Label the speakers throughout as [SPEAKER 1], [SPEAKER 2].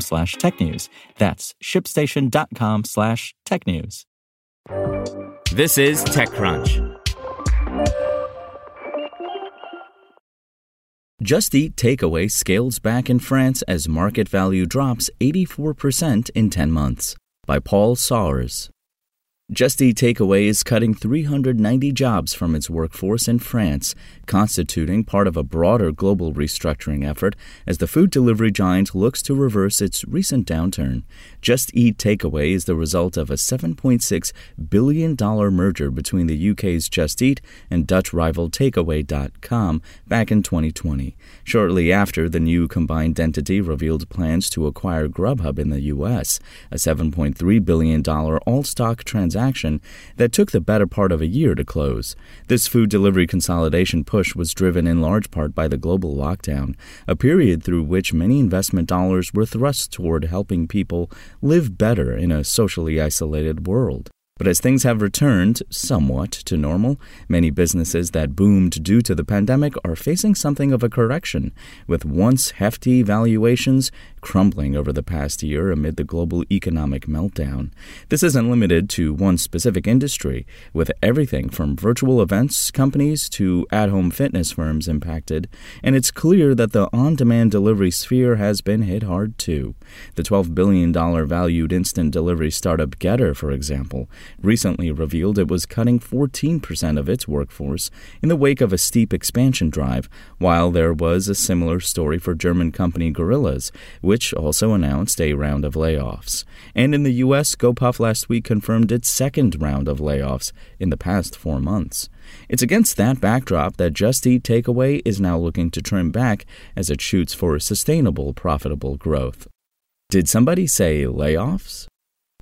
[SPEAKER 1] slash technews. That's shipstation.com slash technews.
[SPEAKER 2] This is TechCrunch.
[SPEAKER 1] Just Eat Takeaway scales back in France as market value drops 84% in 10 months. By Paul Sawers. Just Eat Takeaway is cutting 390 jobs from its workforce in France, constituting part of a broader global restructuring effort as the food delivery giant looks to reverse its recent downturn. Just Eat Takeaway is the result of a $7.6 billion merger between the UK's Just Eat and Dutch rival Takeaway.com back in 2020. Shortly after, the new combined entity revealed plans to acquire Grubhub in the US, a $7.3 billion all stock transaction transaction that took the better part of a year to close. This food delivery consolidation push was driven in large part by the global lockdown, a period through which many investment dollars were thrust toward helping people live better in a socially isolated world. But as things have returned somewhat to normal, many businesses that boomed due to the pandemic are facing something of a correction, with once hefty valuations crumbling over the past year amid the global economic meltdown. This isn't limited to one specific industry, with everything from virtual events companies to at home fitness firms impacted, and it's clear that the on demand delivery sphere has been hit hard too. The $12 billion valued instant delivery startup Getir, for example, recently revealed it was cutting 14% of its workforce in the wake of a steep expansion drive, while there was a similar story for German company Gorillas, which also announced a round of layoffs. And in the U.S., GoPuff last week confirmed its second round of layoffs in the past four months. It's against that backdrop that Just Eat Takeaway is now looking to trim back as it shoots for sustainable, profitable growth. Did somebody say layoffs?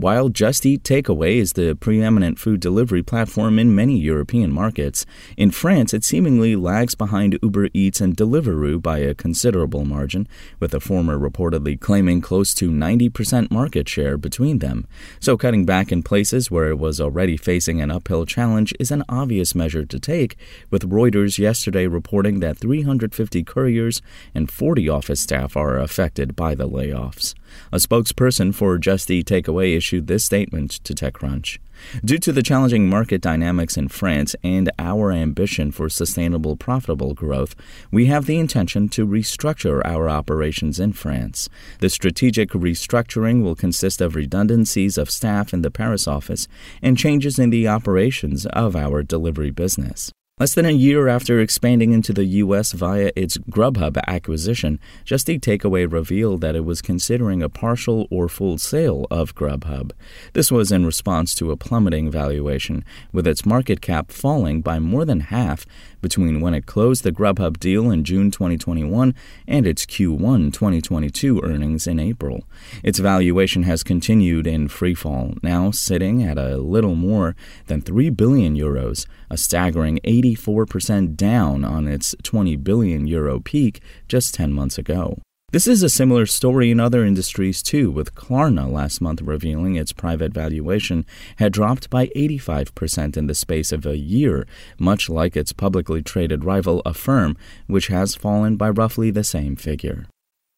[SPEAKER 1] While Just Eat Takeaway is the preeminent food delivery platform in many European markets, in France it seemingly lags behind Uber Eats and Deliveroo by a considerable margin, with the former reportedly claiming close to 90% market share between them. So cutting back in places where it was already facing an uphill challenge is an obvious measure to take, with Reuters yesterday reporting that 350 couriers and 40 office staff are affected by the layoffs. A spokesperson for Just Eat Takeaway issued this statement to TechCrunch. Due to the challenging market dynamics in France and our ambition for sustainable, profitable growth, we have the intention to restructure our operations in France. The strategic restructuring will consist of redundancies of staff in the Paris office and changes in the operations of our delivery business. Less than a year after expanding into the U.S. via its Grubhub acquisition, Just Eat Takeaway revealed that it was considering a partial or full sale of Grubhub. This was in response to a plummeting valuation, with its market cap falling by more than half between when it closed the Grubhub deal in June 2021 and its Q1 2022 earnings in April. Its valuation has continued in freefall, now sitting at a little more than 3 billion euros, a staggering 84% down on its 20 billion euro peak just 10 months ago. This is a similar story in other industries too, with Klarna last month revealing its private valuation had dropped by 85% in the space of a year, much like its publicly traded rival Affirm, which has fallen by roughly the same figure.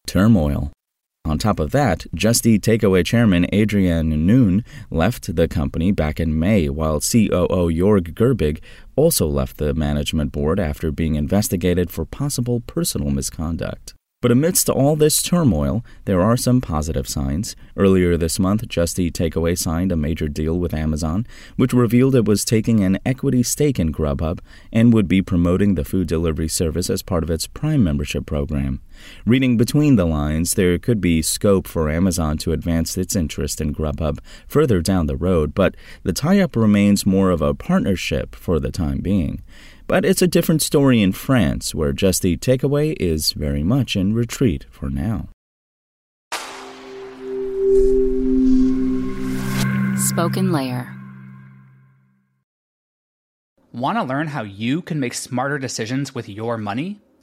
[SPEAKER 1] Turmoil. On top of that, Just Eat Takeaway chairman Adriaan Nühn left the company back in May, while COO Jorg Gerbig also left the management board after being investigated for possible personal misconduct. But amidst all this turmoil, there are some positive signs. Earlier this month, Just Eat Takeaway signed a major deal with Amazon, which revealed it was taking an equity stake in Grubhub and would be promoting the food delivery service as part of its Prime membership program. Reading between the lines, there could be scope for Amazon to advance its interest in Grubhub further down the road, but the tie up remains more of a partnership for the time being. But it's a different story in France, where Just Eat Takeaway is very much in retreat for now.
[SPEAKER 3] SpokenLayer.
[SPEAKER 4] Want to learn how you can make smarter decisions with your money?